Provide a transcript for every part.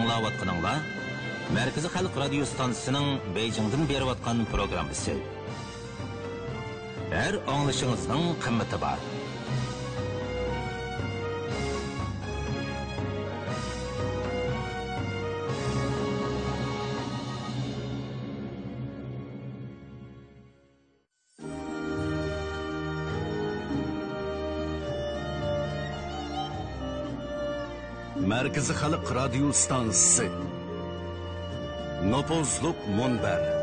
аңлаватқаныңла Мәркізі Халық радио станциясының Бейжіңден беріп атқан программасы. Әр аңлышыңыздың қымметі бар. Мәркізі Халық радио станциясы. Нопозлық мұнбәр.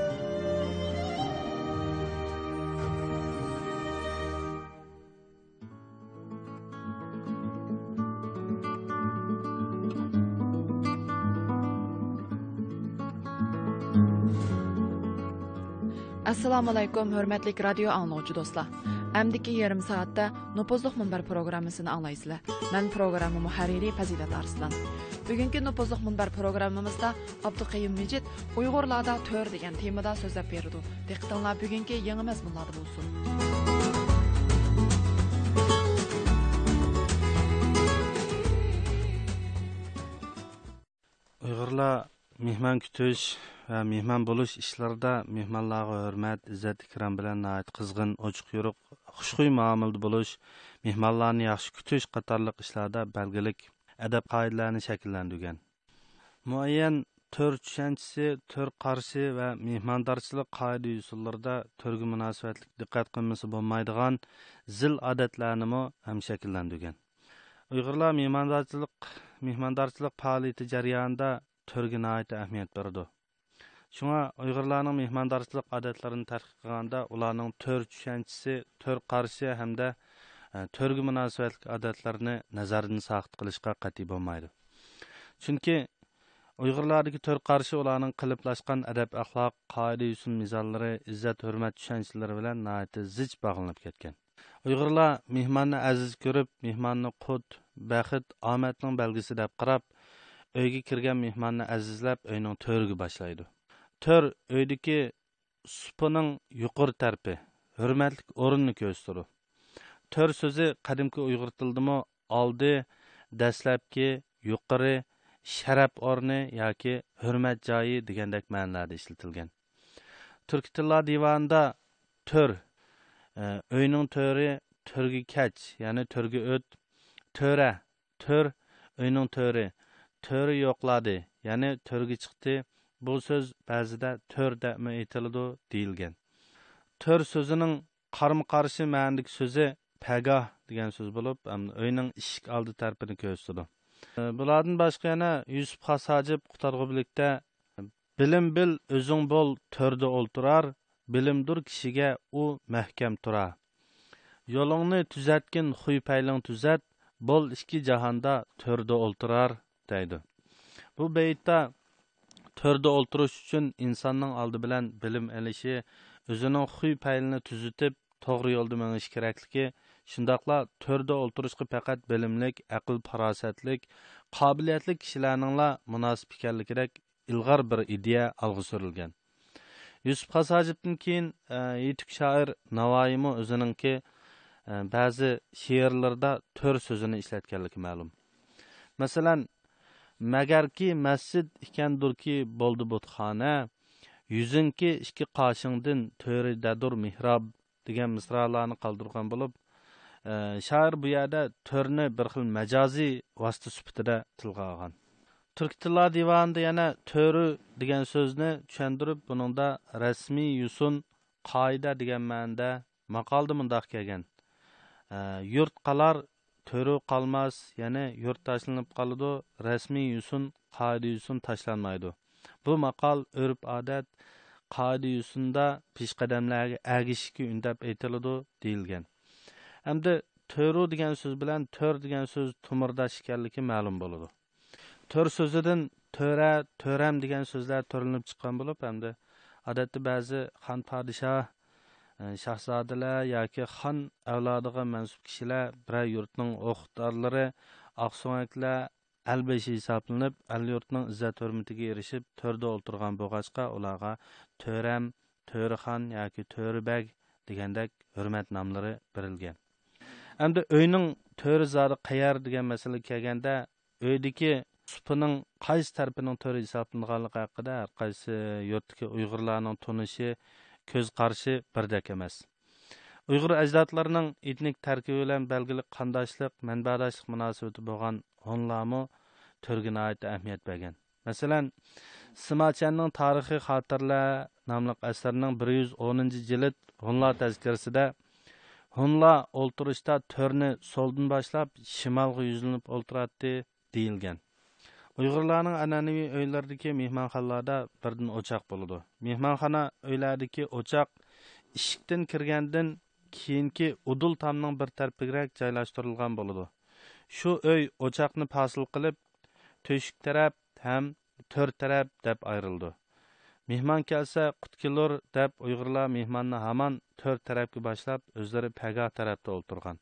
Assalomu alaykum hurmatli radio anglovchi do'stlar. Amdiki yarim soatda nupuzliq munbar programmasini anglaysizlar man programma muharriri fazilat arslan bugungi nupuzliq munbar programmamizda abduqayim mijid uyg'urlarda to'r degan temada so'zlab berdi diqqatinglar bugungi yangi mazmunlarda bo'lsin uyg'urlar mehmon kutish va mehmon bo'lish ishlarida mehmonlarga hurmat izzat ikrom bilan nihoyat qizg'in ochiq yuriq xushxuy muomalada bo'lish mehmonlarni yaxshi kutish qatorliq ishlarda belgilik adab qoidalarini shakllantirgan. Muayyan to'r tushunchasi to'r qarshi va mehmondorchilik qoida usullarida to'rga munosabatlik diqqat qilmasa bo'lmaydigan zil odatlarnimi ham shakllantirgan. Uyg'urlar mehmondorchilik mehmondorchilik faoliyati jarayonida to'rga nihoyat ahamiyat berdi Шуңа уйгырларның мehmondorchilik odatlarini tadqiq qilganda ularning to'r tushunchasi, to'r qarashi hamda to'rga munosabatli odatlarni nazardan saqit qilishga qat'iy bo'lmaydi. Chunki uyg'urlardagi to'r qarashi ularning qiliblashgan adab axloq, qoida usul mizonlari, izzat hurmat tushunchalari bilan nihoyat zich bog'lanib ketgan. uyg'urlar mehmonni aziz ko'rib mehmonni qut baxt omadning belgisi deb qarab uyga kirgan mehmonni azizlab uyning to'riga boshlaydi to'r uydagi supining yuqori tarpi hurmatlik o'rinni ko'rsatadi to'r so'zi qadimgi uyg'ur tilidami oldi dastlabki yuqori sharaf o'rni yoki hurmat joyi degandek ma'nolarda ishlatilgan turk tillar divanida to'r uyning to'ri to'rga kach ya'ni to'rga o't to'ra to'r uyning to'ri to'ri yo'qladi ya'ni to'rga chiqdi bu so'z ba'zida to'rda aytiladi deyilgan. To'r so'zining qarma qarshi ma'nidagi so'zi pagoh degan so'z bo'lib uyning eshik oldi tarafini ko'rsatadi. E, bulardan boshqa yana yusuf hasajib qutarg'ubilikda bilim bil o'zing bo'l to'rda o'ltirar bilimdur kishiga u mahkam turar. Yo'lingni tuzatgin huy payling tuzat bo'l ichki jahonda to'rda o'ltirar deydi. Bu baytda to'rda o'ltirish uchun insonning oldi bilan bilim ilishi o'zining xuy paylini tuzitib to'g'ri yo'lda minish kerakligi shundoqla to'rda o'ltirishga faqat bilimlik aql farosatlik qobiliyatli kishilarningla munosib ekanligidak ilg'or bir ideya olg'a surilgan. Yusuf hasajibdan keyin e, yetuk shoir navoiymi o'zininki e, ba'zi she'rlarda to'r so'zini ishlatganligi ma'lum. Masalan magarki masjid ekandurki bo'ldi butxona yuzingki ikki qoshingdin to'ridadur mehrob degan misralarni qoldirgan bo'lib e, shoir bu yerda to'rni bir xil majoziy vosita sifatida tilga olgan turk tilla divonida yana to'ri degan so'zni tushuntirib buningda rasmiy yusun qoida degan ma'noda maqolda mundoq kelgan. E, yurt qalar to'ri qolmas yana yurt tashlanib qoladi rasmiy yusun qoida yusun tashlanmaydi. Bu maqol urf odat qoida yusunda peshqadamlarga agishishga undab aytiladi deyilgan. Hamda to'ru degan so'z bilan to'r degan so'z tumirdash ekanligi ma'lum bo'ladi. To'r so'zidan to'ra to'ram degan so'zlar to'rinib chiqqan bo'lib hamda odatda ba'zi xon podshoh shahzodalar yoki xon avlodiga mansub kishilar biror yurtning o'qitdorlari oqso'ngaklar albashi hisoblanib al yurtning izzat hurmatiga erishib to'rda o'ltirgan bo'lg'achqa ularga to'ram to'rixon yoki to'ribag degandek hurmat nomlari berilgan endi uyning to'ri zori qayer degan masala kelganda uydagi supining qaysi tarafining to'ri hisoblanganligi haqida har qaysi yurtdagi uyg'urlarning tunishi ko'z qarashi birdek emas. Uyg'ur ajdodlarining etnik tarkibi bilan belgili qandoshlik manbadoshlik munosabati bo'lgan hunlarmi to'rga ahamiyat bergan. Masalan simachanning tarixiy xotirlar nomli asarining bir yuz o'ninchi jild hunlar tazkirasida Hunla o'ltirishda to'rni so'ldan boshlab shimolga yuzlanib o'ltiradi deyilgan. Uyg'urlarning an'anaviy uylaridagi mehmonxonalarda birdan o'choq bo'ladi mehmonxona uylaridagi o'choq eshikdan kirgandan keyingi udul tomning bir tarafiga joylashtirilgan bo'ladi shu uy o'choqni pasil qilib to'shik taraf ham to'rt taraf deb ayrildi. Mehmon kelsa qut kelur deb uyg'urlar mehmonni hamon to'rt tarafga boshlab o'zlari paga tarafda o'tirgan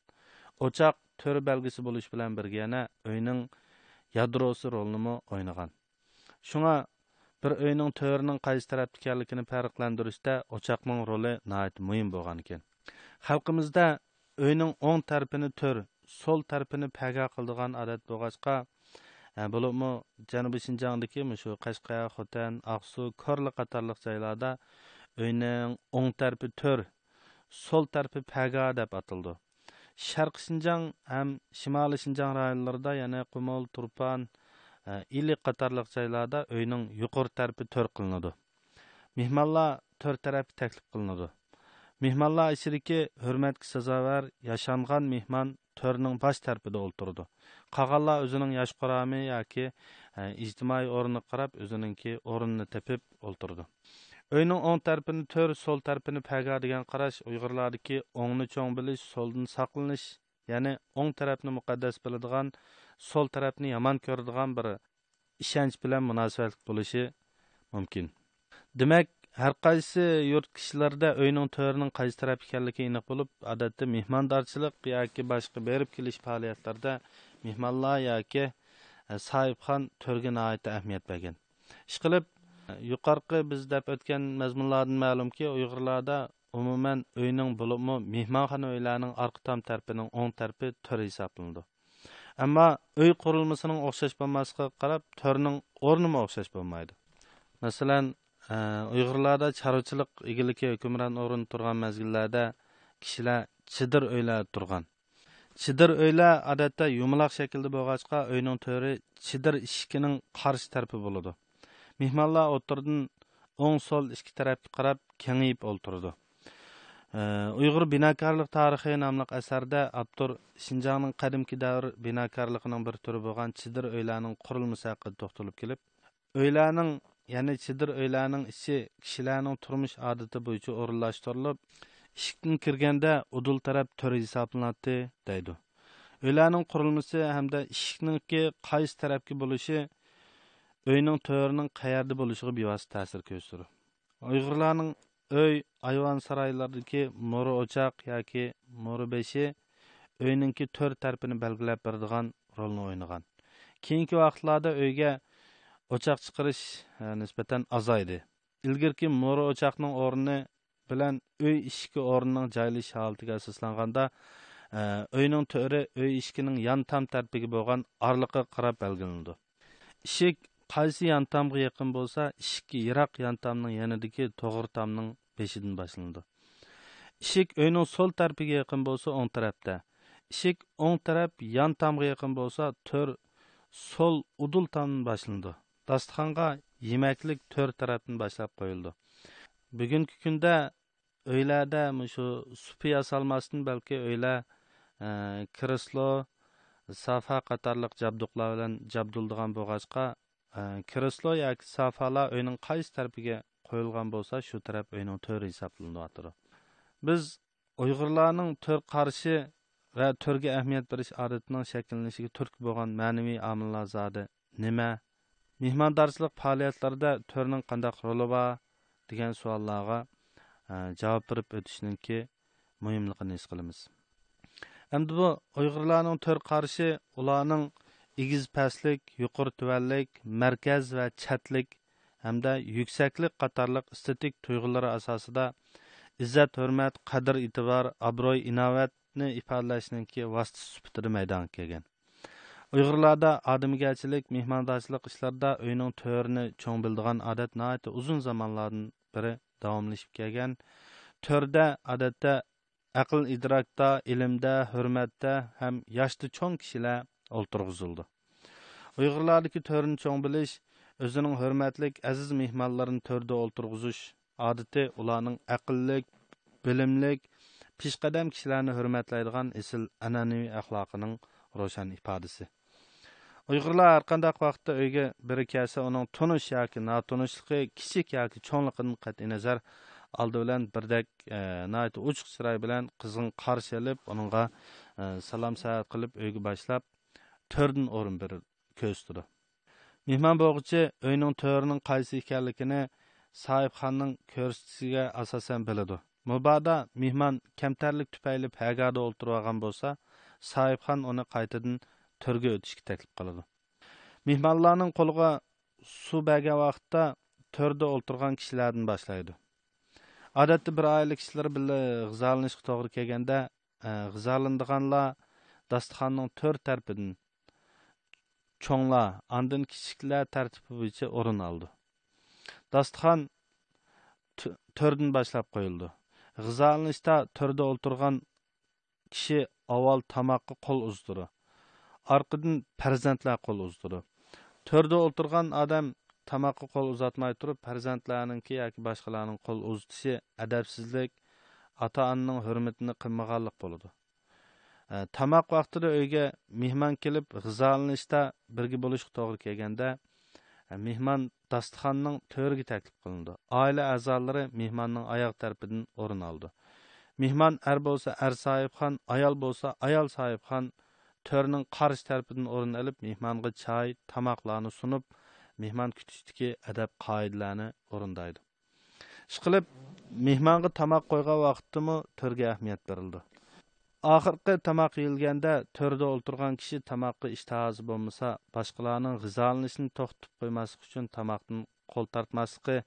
o'choq to'r belgisi bo'lish bilan birga yana uyning ядросы ролнымы ойнаған. Шуңа бір өйнің төрінің қайсы тарапты екенлігini фәрқләндірүштә очақның ролі наайт мөһим болған екен. Халқымызда өйнің оң тәрпіні төр, сол тәрпіні пәге қылдыған адат болғачқа, бұлымы Жанубы Шинжаңдагы мышу Қашқая, Хотан, Ақсу, көрлі қатарлық жайлада өйнің оң тарапы төр, сол тарапы пәгә деп атылды sharqi shinjang ham shimoliy shinjang rayonlarida yana qumol turpan iliq qatorliq joylarda uyning yuqori tarafi to'r qilinadi mehmonlar to'rt tarafi taklif qilinadi mehmonlar ichidagi hurmatga sazovor yashangan mehmon to'rning bosh tarafida o'ltirdi qolganlar o'zining yosh qorami yoki ijtimoiy o'rniga qarab o'zininki o'rnini tepib o'ltirdi uyning o'ng tarafini to'r so'l tarafini paga degan qarash uyg'urlardagi o'ngni cho'ng bilish so'ldan saqlanish ya'ni o'ng tarafni muqaddas biladigan so'l tarafni yomon ko'radigan bir ishonch bilan munosabatli bo'lishi mumkin demak har qaysi yurt kishilarda uyning to'rining qaysi taraf ekanligi aniq bo'lib odatda mehmondorchilik yoki boshqa berib kelish faoliyatlarida mehmonlar yoki e, sohibxon to'rga ahamiyat bergan ishqilib yuqorqi biz deb o'tgan mazmunlardan ma'lumki uyg'urlarda umuman uyning bo'libmi mehmonxona uylarning orqa tom tarafining o'ng tarafi to'r hisoblanadi. Ammo uy qurilmasining o'xshash bo'lmasligiga qarab to'rning o'rnimi o'xshash bo'lmaydi. Masalan e, uyg'urlarda chorvachilik egiligi hukmron o'rin turgan mazgillarda kishilar chidir uylarda turgan. Chidir uylar odatda yumaloq shaklda bo'lg'achqa uyning to'ri chidir eshigining qarshi tarafi bo'ladi. Mehmonlar o'tirdan o'ng so'l ikki tarafga qarab kengayib o'ltirdi. Uyg'ur binokorlik tarixi nomli asarda abdur shinjongning qadimki davr binokorligining bir turi bo'lgan chidir uylarning qurilmasi haqida to'xtalib kelib uylarning ya'ni chidir uylarning ichi kishilarning turmush odati bo'yicha o'rinlashtirilib eshikdan kirganda udul taraf to'ri hisoblanadi deydi. Uylarning qurilmasi hamda eshikninki qaysi tarafga bo'lishi uyning to'rining qayerda bo'lishiga bevosita ta'sir ko'rsatdi uyg'urlarning uy ayvon saroylaridagi mo'ri o'choq yoki mo'ri beshi uyninki to'rt tarpini belgilab beradigan rolni o'ynagan keyingi vaqtlarda uyga o'choq chiqarish e, nisbatan azaydi ilgirki mo'ri o'choqning o'rni bilan uy ishki o'rnining joylash holatiga asoslanganda e, uyning to'ri uy ishkining yon tam tarafiga bo'lgan orliqqa qarab belgilanadi ishik qaysi yantamga yaqin bo'lsa ishikki yiroq yantamning yanidagi to'g'ri tomning beshidan boshlanadi ishik uyning so'l tarafiga yaqin bo'lsa o'ng tarafda. Ishik o'ng taraf yon tomga yaqin bo'lsa to'r so'l udul tomdan boshlanadi dasturxonga yemaklik to'rt tarafdan boshlab qo'yildi. Bugungi kunda uylarda shu supi yasalmasdan balki uylar e, kreslo safa qatorliq jabduqlar bilan kreslo yoki sofalar uyning qaysi tarafiga qo'yilgan bo'lsa shu taraf uyning to'ri hisoblanyotidi biz uyg'urlarning to'r qarshi va to'rga ahamiyat berish odatining shakllanishiga turtki bo'lgan ma'naviy omillar zodi nima mehmondorchilik faoliyatlarida to'rning qandaq roli bor degan savollarga javob berib o'tishningki muhimligini his qilamiz endi bu uyg'urlarning to'r qarshi ularning egiz pastlik yuqori tuvanlik markaz va chatlik hamda yuksaklik qatorliq estetik tuyg'ulari asosida izzat hurmat qadr e'tibor obro'y inovatni ifodalashniki vosita sifatida maydonga kelgan. Uyg'urlarda odamgarchilik mehmondorchilik ishlarida uyning to'rini cho'ng bildigan odat nihoyatda uzun zamonlardan biri davomlashib kelgan. To'rda odatda aql idrokda ilmda hurmatda ham yoshda cho'ng kishilar o'ltirg'izildi uyg'urlardagi to'rni cho'ng bilish o'zining hurmatlik aziz mehmonlarini to'rda o'ltirg'izish odati ularning aqllik bilimlik peshqadam kishilarni hurmatlaydigan esil an'anaviy axloqining ro'shan ifodasi. Uyg'urlar har qanday vaqtda uyga biri kelsa uning tunish yoki notunishligi kichik yoki cho'ngligidan qat'iy nazar oldi bilan birdek e, uchuq chiroy bilan qizg'in qarshi olib uningga e, salom saat qilib uyga boshlab to'rdan o'rin berib ko'ztidi mehmon bo'g'ichi uyning to'rining qaysi ekanligini sohibxonning ko'rsatishiga asosan biladi mubodo mehmon kamtarlik tufayli pagada o'ltirib olgan bo'lsa sohibxon uni qaytadan to'rga o'tishga taklif qiladi mehmonlarning qo'liga suv bergan vaqtda to'rda o'ltirgan kishilardan boshlaydi odatda bir oila kishilar bilan g'izolanishga to'g'ri kelganda e, g'izolandiganlar dasturxonning to'rt tarafidan cho'nglar andin kichiklar tartibi bo'yicha o'rin oldi dasturxon to'rdan boshlab qo'yildi g'izolanishda to'rda o'ltirgan kishi avval tomoqqa qo'l uzdiri orqadan farzandlar qo'l uzdiri to'rda o'ltirgan odam tomoqqa qo'l uzatmay turib farzandlarninki yoki boshqalarning qo'l uzatishi adabsizlik ota onaning hurmatini qilmaganlik bo'ladi tamoq vaqtida uyga mehmon kelib g'izolanishda birga bo'lishga to'g'ri kelganda mehmon dasturxonning to'riga taklif qilindi oila a'zolari mehmonning oyoq tarafidan o'rin oldi mehmon ar bo'lsa ar sohibxon ayol bo'lsa ayol sohibxon to'rning qarshi tarafidan o'rin olib mehmonga choy tamoqlarni sunib mehmon kutishdagi adab qoidalarni o'rindaydi ishqilib mehmonga tamoq qo'ygan vaqtdami to'rga ahamiyat berildi oxirgi tamoq yeyilganda to'rda o'ltirgan kishi tamoqqa ishtahosi bo'lmasa boshqalarning g'izolanishini to'xtatib qo'ymaslik uchun tamoqdan qo'l tortmasligi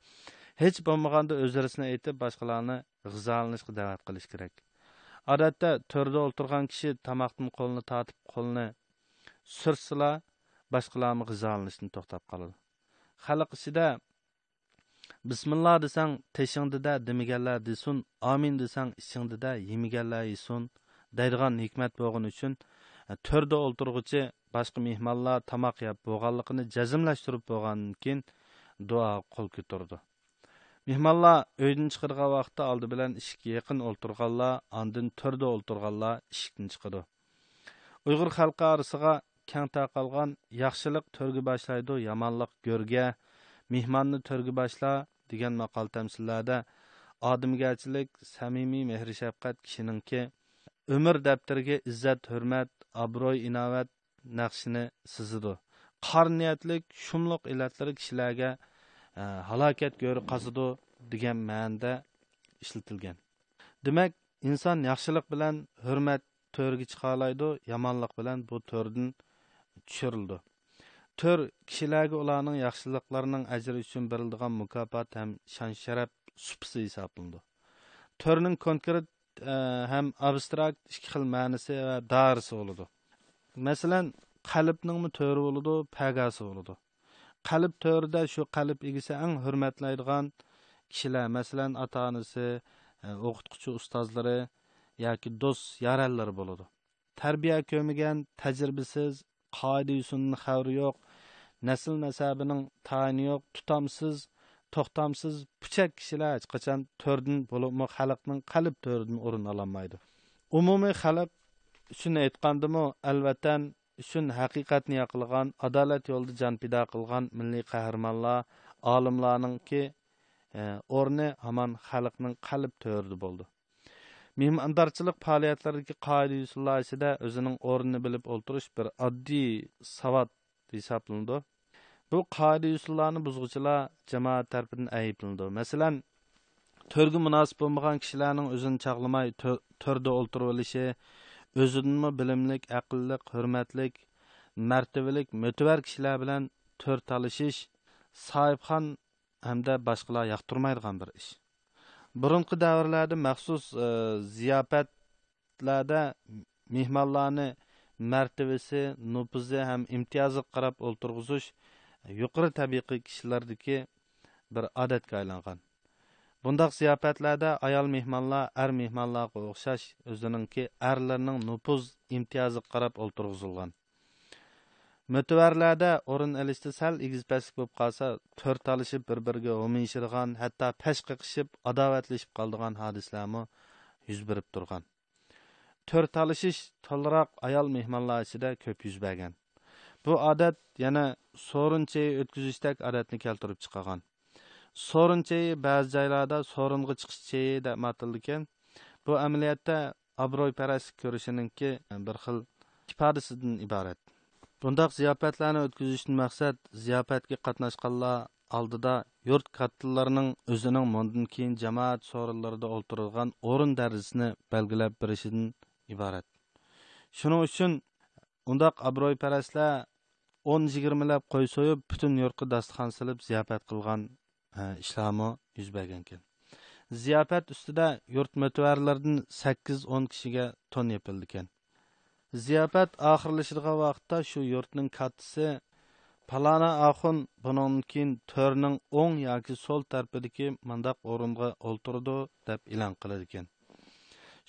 hech bo'lmaganda o'zirisini aytib boshqalarni g'izolanishga da'vat qilish kerak. Odatda to'rda o'ltirgan kishi tamoqdan qo'lini tortib qo'lini sursila boshqalarni g'izolanishini to'xtab qoladi. Xalq ichida bismillah desang teshingdida demiganlar desin amin desang ichingdida yemiganlar yesin deydigan hikmat bo'lgani uchun e, to'rda o'ltirg'uchi boshqa mehmonlar tomoq yeb bo'lganligini jazmlashtirib bo'lgandan keyin duo qo'l ko'tardi mehmonlar uydan chiqirgan vaqtda oldi bilan eshikka yaqin o'ltirganlar andin to'rda o'ltirganlar eshikdan chiqadi uyg'ur xalqi orasiga kang tarqalgan yaxshilik to'rga boshlaydi yomonlik go'rga mehmonni to'rga boshla degan maqol tamsillarda odamgarchilik samimiy mehr shafqat kishininki umr daftariga izzat hurmat obro'y inovat naqshini sizidi qor niyatlik shumliq illatlari kishilarga e, halokat go'ri qazidi degan ma'noda ishlatilgan. Demak inson yaxshilik bilan hurmat to'rga chiqa oladi yomonlik bilan bu to'rdan tushirildi. To'r kishilarga ularning yaxshiliklarining ajri uchun beriladigan mukofot ham shon sharaf supisi hisoblanadi. To'rning konkret E, ham abstrakt ikki xil ma'nisi va darisi bo'ladi. Masalan qalbningmi to'ri bo'ladi pagasi bo'ladi. Qalb to'rida shu qalb egisi eng hurmatlaydigan kishilar masalan ota onasi e, o'qituvchi ustozlari yoki do'st yarallari bo'ladi. Tarbiya ko'migan tajribasiz qoida usulni xavri yo'q nasl nasabining tani yo'q tutamsiz to'xtamsiz puchak kishilar hech qachon to'rdin bo'limi xalqning qalb to'ridan o'rin ololmaydi. Umumiy xalq shuni aytgandimi? Alvatan shun haqiqatni yoqilgan adolat yo'lida jon pido qilgan milliy qahramonlar olimlarningki e, o'rni hamon xalqning qalb to'rdi bo'ldi. Mehmondorchilik faoliyatlaridagi qoida usullar ichida o'zining o'rnini bilib o'ltirish bir oddiy savod hisoblanadi. Bu qoida usullarni buzg'uchilar jamoat tarafidan ayblanadi. Masalan to'rga munosib bo'lmagan kishilarning o'zini chaqlamay to'rda o'ltirib olishi o'zidanmi bilimlik aqlliq hurmatlik martabalik mo'tabar kishilar bilan to'r talashish sohibxon hamda boshqalar yoqtirmaydigan bir ish. Burungi davrlarda maxsus e, ziyofatlarda mehmonlarni martabasi nupuzi ham imtiyozi qarab o'ltirg'izish yuqori tabiiy kishilardagi bir odatga aylangan bundoq ziyofatlarda ayol mehmonlar er mehmonlarga o'xshash o'zininki erlarning nupuz imtiyozi qarab o'ltirg'izilgan Mötəvərlərdə o'rin elishda sal egizpaslik bo'lib qolsa, to'rt talishib bir-biriga o'minishirgan, hatto pash qiqishib, adovatlashib qoldigan hodisalarmi yuz berib turgan. to'rt talishish to'liroq ayol mehmonlar ichida ko'p yuz bergan. Bu odat yana so'rinchi o'tkazishdak odatni keltirib chiqargan. So'rinchi ba'zi joylarda so'ringa chiqish deb atalgan. Bu amaliyotda obro'yparastlik ko'rishiningki bir xil ifodasidan iborat. bundoq ziyofatlarni o'tkazishdan maqsad ziyofatga qatnashganlar oldida yurt kattalarining o'zining mundan keyin jamoat so'rinlarida o'ltirilgan o'rin darajasini belgilab berishidan iborat. Shuning uchun undoq abro'yparastlar o'n yigirmalab qo'y so'yib, butun yurtqa dasturxon silib ziyofat qilgan e, ishlami yuz bergan ekan. Ziyofat ustida yurt mutavarlardan 8-10 kishiga ton yepildi ekan. ziyofat oxirlashirgan vaqtda shu yurtning kattasi palana axun bundan keyin to'rning o'ng yoki so'l tarafidagi mandaq o'ringa o'ltirdi deb e'lon qiladi ekan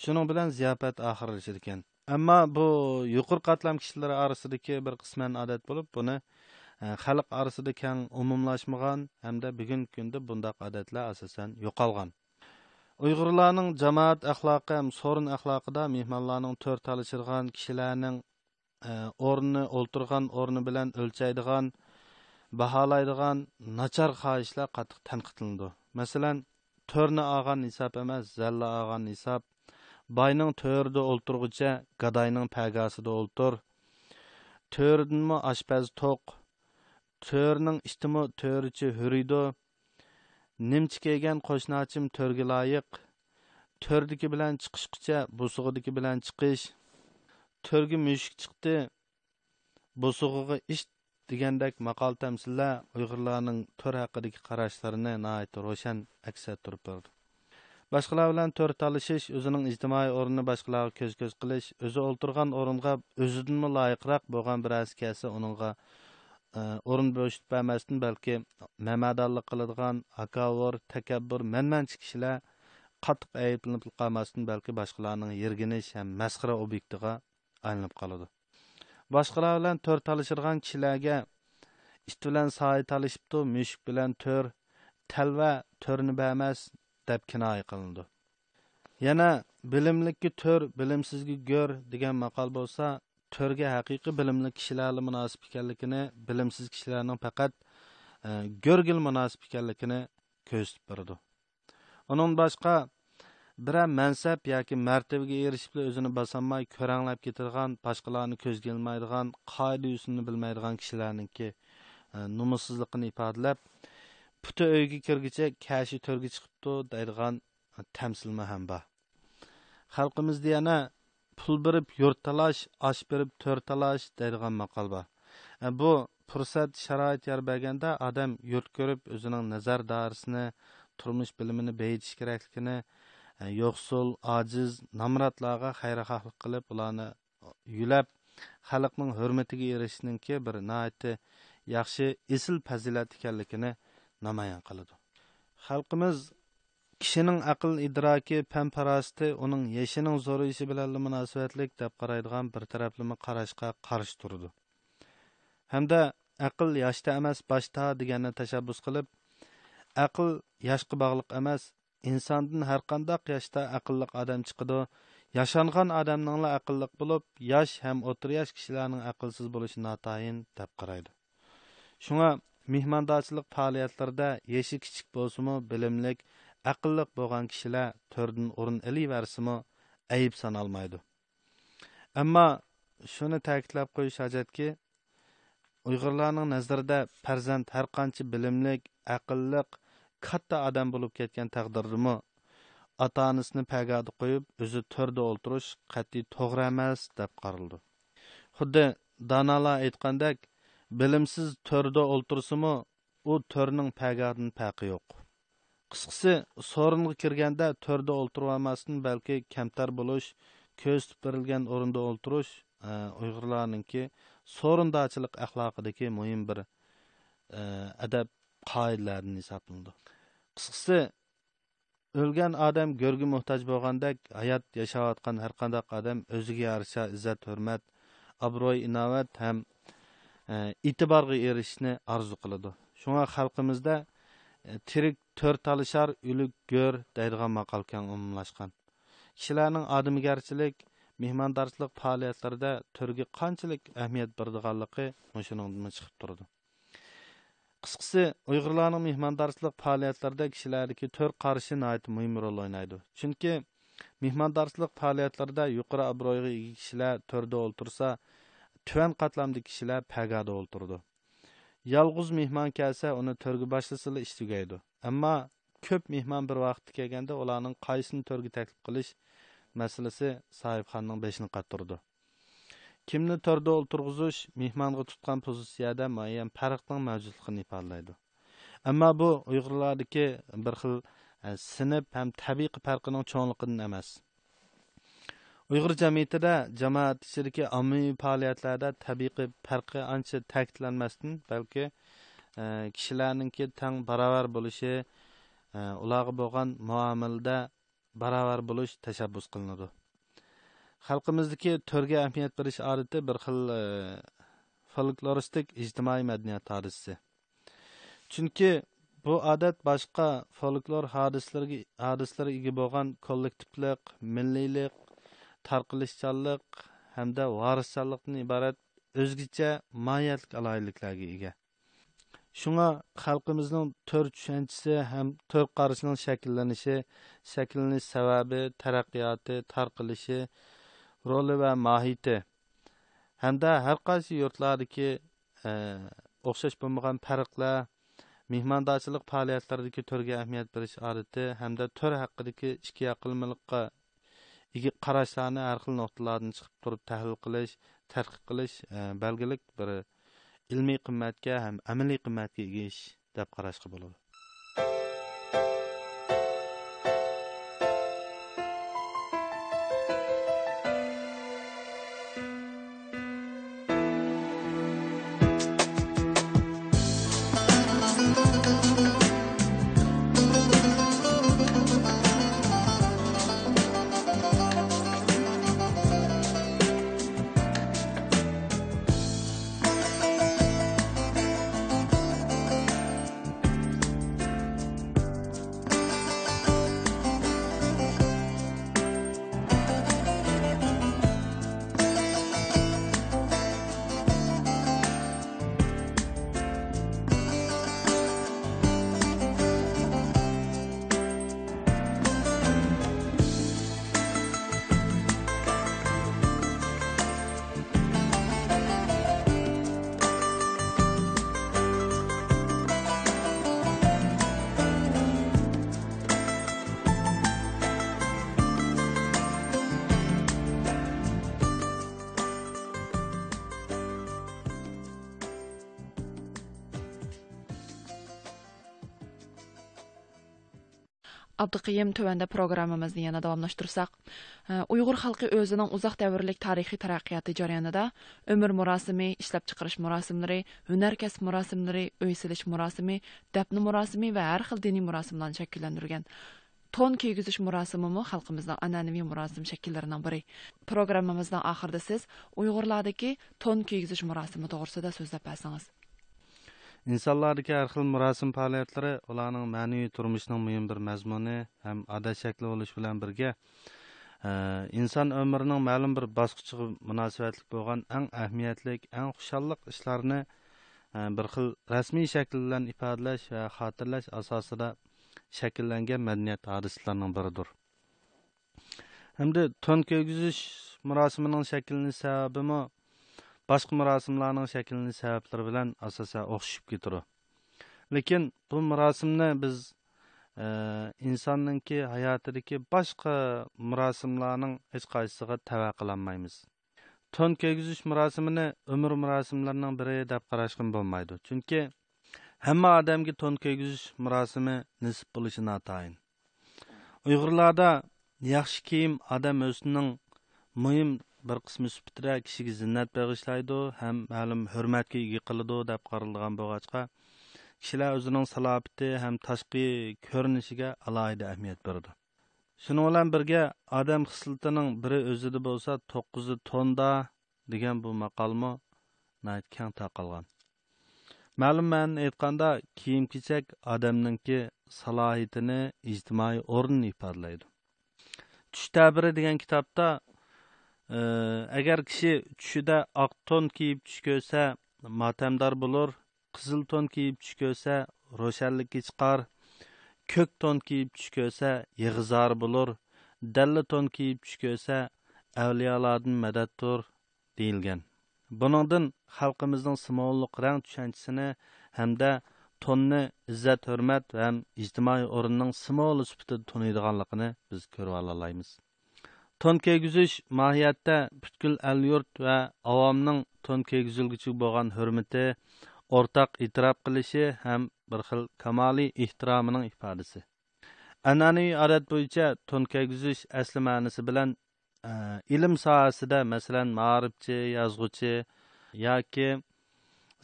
shuning bilan ziyofat oxirlashar ekan ammo bu yuqori qatlam kishilar orasidagi bir qisman odat bo'lib buni e, xalq orasida keng umumlashmagan hamda bugungi kunda bundaq odatlar asosan yo'qolgan. Uyg'urlarning jamoat axloqi ham so'rin axloqida mehmonlarning to'r talishirgan kishilarning e, o'rni o'ltirgan o'rni bilan o'lchaydigan baholaydigan nachar xohishlar qattiq tanqidlandi masalan to'rni olgan hisob emas zalla olgan hisob boyning to'rida o'ltirg'ucha gadoyning pagasida o'ltir. To'rdinmi oshpaz to'q. To'rning ishtimi to'richi huriydi. Nimchi kelgan qo'shnachim to'rga loyiq. To'rdiki bilan chiqishgacha busug'idiki bilan chiqish. To'rga mushuk chiqdi. Busug'iga ish degandek maqol tamsillar uyg'urlarning to'r haqidagi qarashlarini nihoyat ro'shan aks ettirib berdi. Boshqalar bilan to'r talashish o'zining ijtimoiy o'rnini boshqalarga ko'z ko'z qilish o'zi o'ltirgan o'ringa o'zidanmi loyiqroq bo'lgan birasi kelsa uningga e, o'rin bo'shitib bermasdan balki mamadonlik qiladigan akavor takabbur manmanchi kishilar qattiq ayblanib qolmasdan balki boshqalarning yerginish ham masxara obyektiga aylanib qoladi. Boshqalar bilan to'r talishirgan kishilarga it bilan soy talishibdi mushuk bilan to'r talva to'rni bermas deb kinoya qilindi. Yana bilimlikka to'r bilimsizga go'r degan maqol bo'lsa to'rga haqiqiy bilimli kishilarga munosib ekanligini bilimsiz kishilarning faqat e, go'rgil munosib ekanligini ko'rsatib berdi. Undan boshqa biror mansab yoki martabaga erishib o'zini bosolmay ko'ranglab ketadigan boshqalarni ko'zga ilmaydigan qoida usulni bilmaydigan kishilarniki e, numussizligini ifodalab puti uyga kirgicha kashi to'rga chiqibdi deydigan tamsilma ham bor. Xalqimizda yana pul berib yurt talash osh berib to'r talash deydigan maqol bor. E, bu fursat sharoit yar berganda odam yurt ko'rib o'zining nazar doirasini turmush bilimini beyitish kerakligini e, yo'qsul ojiz nomratlarga xayrixohlik qilib ularni yulab xalqning hurmatiga erishishninki bir naati yaxshi esil fazilat ekanligini namoyon qiladi. Xalqimiz kishining aql idroki pan parasti uning yashining zo'rayishi bilan munosabatlik deb qaraydigan bir taraflama qarashga qarshi turdi. Hamda aql yoshda emas boshda deganni tashabbus qilib aql yoshga bog'liq emas insondan har qandoq yoshda aqlli odam chiqadi yashangan odamningla aqlliq bo'lib yosh ham o'tir yosh kishilarning aqlsiz bo'lishi notayin deb qaraydi. Shunga mehmondorchilik faoliyatlarida yeshi kichik bo'lsimi bilimlik aqlliq bo'lgan kishilar to'rdan o'rin iliversimi ayib sanalmaydi. Ammo shuni ta'kidlab qo'yish hojatki uyg'urlarning nazarida farzand har qancha bilimlik aqlliq katta odam bo'lib ketgan taqdirdami ota onasini pagadi qo'yib o'zi to'rda o'ltirish qat'iy to'g'ri emas deb qaraldi. Xuddi donolar aytgandek bilimsiz to'rda o'ltirsimi u to'rning pagadin paqi yo'q. Qisqasi so'ringa kirganda to'rda o'ltirolmasdan balki kamtar bo'lish ko'z tupirilgan o'rinda o'ltirish e, uyg'urlarninki sorindachilik axloqidagi muhim bir e, adab qoidalardan hisoblanadi. Qisqasi o'lgan odam go'rga muhtoj bo'lgandek hayot yashayotgan har qanday odam o'ziga yarasha izzat hurmat obro'y inovat ham E, e'tiborga erishishni orzu qiladi. Shunga xalqimizda e, tirik to'rt talishar o'lik go'r deydigan maqol keng umumlashgan. Kishilarning odamgarchilik mehmondorchilik faoliyatlarida to'rga qanchalik ahamiyat berdiganligi shundan chiqib turdi qisqasi uyg'urlarning mehmondorchilik faoliyatlarida kishilardagi to'rt qarashi muhim rol o'ynaydi. Chunki mehmondorchilik faoliyatlarida yuqori obro'yga ega kishilar to'rda o'ltirsa tuvan qatlamdagi kishilar pagada o'ltirdi. Yolg'iz mehmon kelsa uni to'rga boshlasala ish tugaydi. Ammo ko'p mehmon bir vaqtda kelganda ularning qaysini to'rga taklif qilish masalasi sohibxonning beshini qattirdi. Kimni to'rda o'ltirg'izish mehmonga tutgan pozitsiyada muayyan farqning mavjudligini ifodalaydi. Ammo bu uyg'urlardagi bir xil e, sinib ham tabiiy farqining cho'nliqidan emas. Uyg'ur jamiyatida jamoat ichidagi ommaviy faoliyatlarda tabiiy farqi ancha ta'kidlanmasdan balki e, kishilarninki tang barobar bo'lishi e, ularga bo'lgan muomalada barobar bo'lish tashabbus qilinadi. Xalqimizdagi to'rga ahamiyat berish odati bir xil e, folkloristik ijtimoiy madaniyat hodisasi chunki bu odat boshqa folklor hodislariga hodislarga ega bo'lgan kollektivlik milliylik tarqilishchanlik hamda varischanlikdan iborat o'zgacha mohiyatlik aloyidliklarga ega. Shunga xalqimizning to'r tushunchasi ham to'r qarashining shakllanishi shakllanish sababi taraqqiyoti tarqilishi roli va mohiyati hamda har qaysi yurtlardagi e, o'xshash bo'lmagan farqlar mehmondorchilik faoliyatlaridagi to'rga ahamiyat berish odati hamda to'r haqidagi ikki aqlmilikqa qarashlarni har xil nuqtalardan chiqib turib tahlil qilish tadqiq qilish e, belgilik bir ilmiy qimmatga ham amaliy qimmatga ega ish deb qarashga bo'ladi. Abduqiyim tuvanda programmamizni yana davomlashtirsak e, uyg'ur xalqi o'zining uzoq davrlik tarixiy taraqqiyoti jarayonida umr murosimi ishlab chiqarish murosimlari hunarkasb murosimlari uy silish murosimi dafni murosimi va har xil diniy murosimlarni shakllantirgan. Ton kiygizish murosimimi xalqimizning an'anaviy murosim shakllaridan biri. Programmamizning oxirida siz Uyg'urlardagi ton kiygizish murosimi to'g'risida so'zlab bersangiz. Insonlardagi har xil murosim faoliyatlari ularning ma'naviy turmushining muhim bir mazmuni ham odat shakli bo'lishi bilan birga e, inson umrining ma'lum bir bosqichiga munosabatli bo'lgan eng ahamiyatli eng xushalliq ishlarni e, bir xil rasmiy shakl bilan ifodalash va xotirlash asosida shakllangan madaniyat hodisalarining biridir. Hamda to'n ko'gizish murosimining shakllanish sababimi boshqa murosimlarning shaklini sabablari bilan asosan o'xshib ketadi lekin bu murosimni biz e, insonningki hayotidagi boshqa murosimlarning hech qaysisiga tava qilolmaymiz to'n kiygizish murosimini umr murosimlarining biri deb qarashga bo'lmaydi. Chunki hamma odamga to'n kiygizish murosimi nisb bo'lishi notayin. Uyg'urlarda yaxshi kiyim odam o'zining muhim bir qismi supitra kishiga zinnat bag'ishlaydi ham ma'lum hurmatga ega qiladi deb qaralgan bo'lg'achqa kishilar o'zining salobiti ham tashqi ko'rinishiga alohida ahamiyat berdi shuning bilan birga odam xislatining biri o'zida bo'lsa to'qqizi tonda degan bu maqolmi kang tarqalgan. Ma'lum man aytganda kiyim kechak odamninki salohiyatini ijtimoiy o'rnini ifodalaydi. Tush tabiri degan kitobda agar kishi tushida oq to'n kiyib tush ko'rsa motamdor bo'lur qizil to'n kiyib tush ko'rsa ro'shanlikka chiqar ko'k to'n kiyib tush ko'rsa yig'izor bo'lur dalla to'n kiyib tush ko'rsa avliyolardan madaddir deyilgan buningdan xalqimizning simonliq rang tushanchisini hamda tonni izzat hurmat ham ijtimoiy o'rinning simvoli sifatida tuniydiganligini biz ko'rib ololamiz to'n kiygüzüş mohiyatda butkul al yurt va avomning to'n kiygüzülgüchü bo'lgan hurmati o'rtaq e'tirof qilishi ham bir xil kamoliy ehtiromining ifodasi. An'anaviy odat bo'yicha to'n kiygüzüş asli ma'nosi bilan e, ilm sohasida masalan ma'rifchi yozg'uchi yoki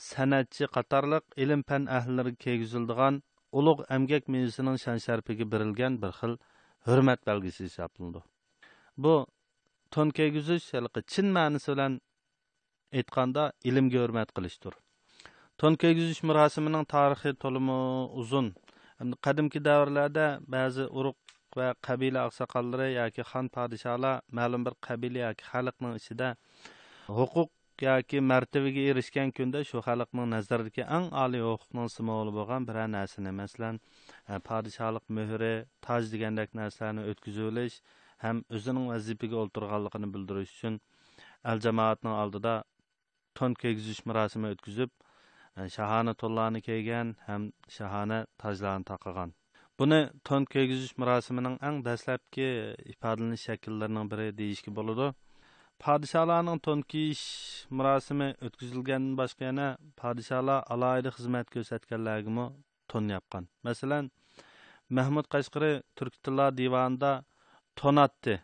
san'atchi qatorliq ilm fan ahllariga kiygizildigan ulug' amgak mevzusining shan sharpiga berilgan bir xil hurmat belgisi hisoblanadi. Bu to'n kiygizish chin ma'nosi bilan aytganda ilmga hurmat qilishdir. To'n kiygizish murosimining tarixi to'limi uzun. Qadimki davrlarda ba'zi urug' va qabila oqsoqollari yoki xon podsholar ma'lum bir qabila yoki xalqning ichida huquq yoki martabaga erishgan kunda shu xalqning nazaridagi eng oliy huquqning simvoli bo'lgan biror narsani masalan e, podshohlik muhri toj degandek narsalarni o'tkazib olish o'zining vazifaga вазифәгә bildirish uchun өчен әл oldida алдыда тон marosimi o'tkazib e, үткәзеп, шаһана to'nlarni kiygan ham шаһана tojlarni тақыган. buni тон kiygizish marosimining eng dastlabki ifodalanish shakllarining biri deyishga bo'ladi podsholarning to'n kiyish marosimi o'tkazilgandan boshqa yana podsholar alohida xizmat ko'rsatganlargimi to'n yopgan masalan mahmud qashqari turk Tilla divonida tonatdi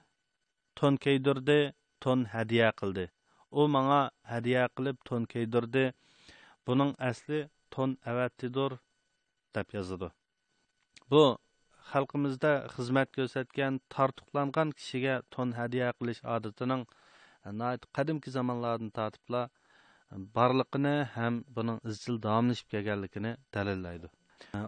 to'n keydirdi to'n hadya qildi u manga hadya qilib to'n keydirdi buning asli to'n avatidur deb yozadi bu xalqimizda xizmat ko'rsatgan tortiqlangan kishiga to'n hadya qilish odatining qadimki zamonlardan tortibla borliqini ham buning izchil davomlashib kelganligini dalillaydi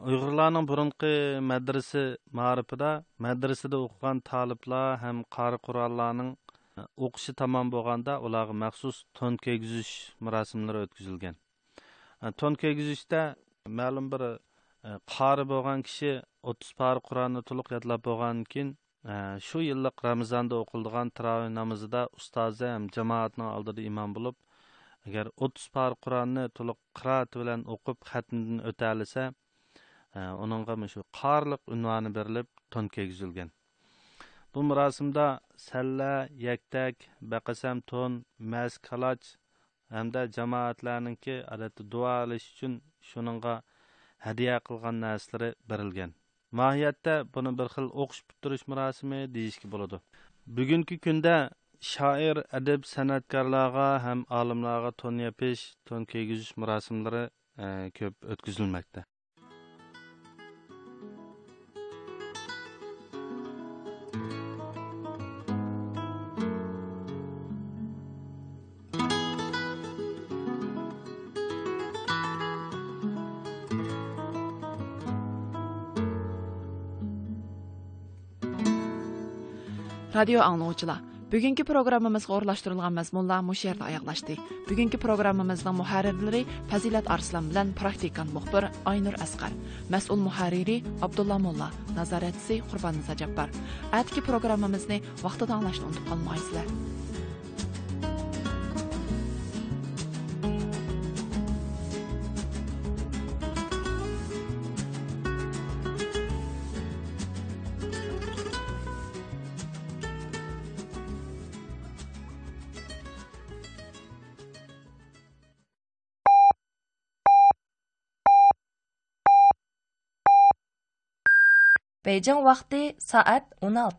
uyg'urlarning burunqi madrasa ma'rifida madrasada o'qigan taliblar ham qari qur'onlarning o'qishi tamom bo'lganda ularga maxsus to'n kiygizish marosimlari o'tkazilgan. E, to'n kiygizishda ma'lum bir e, qari bo'lgan kishi o'ttiz pari qur'onni to'liq yodlab bo'lgandan keyin e, shu yillik ramazonda o'qildigan taroveh namozida ustozi ham jamoatning oldida imom bo'lib agar o'ttiz pari qur'onni to'liq qiroat bilan o'qib xatmdan o'talisa uningga shu qorliq unvoni berilib to'n kiygizilgan bu marosimda salla yaktak baqasam to'n mas kaloch hamda jamoatlarningki odatda duo qilish uchun shuningga hadya qilgan narsalari berilgan mohiyatda buni bir xil o'qish bitirish marosimi deyishga bo'ladi bugungi kunda shoir adib san'atkorlarga ham olimlarga to'n yopish to'n kiygizish marosimlari ko'p o'tkazilmoqda radio anglovchilar bugungi programmamizga o'rlashtirilgan mazmunlar mush yerda oyoqlashdi bugungi programmamizning muharrirlari fazilat arslan bilan praktikant muxbir aynur asqar mas'ul muharriri abdulla mulla nazoratchisi qurbon sajabbar atki programmamizni vaqtida anglashni unutib qolmaysizlar Бейжің вақты саат 16.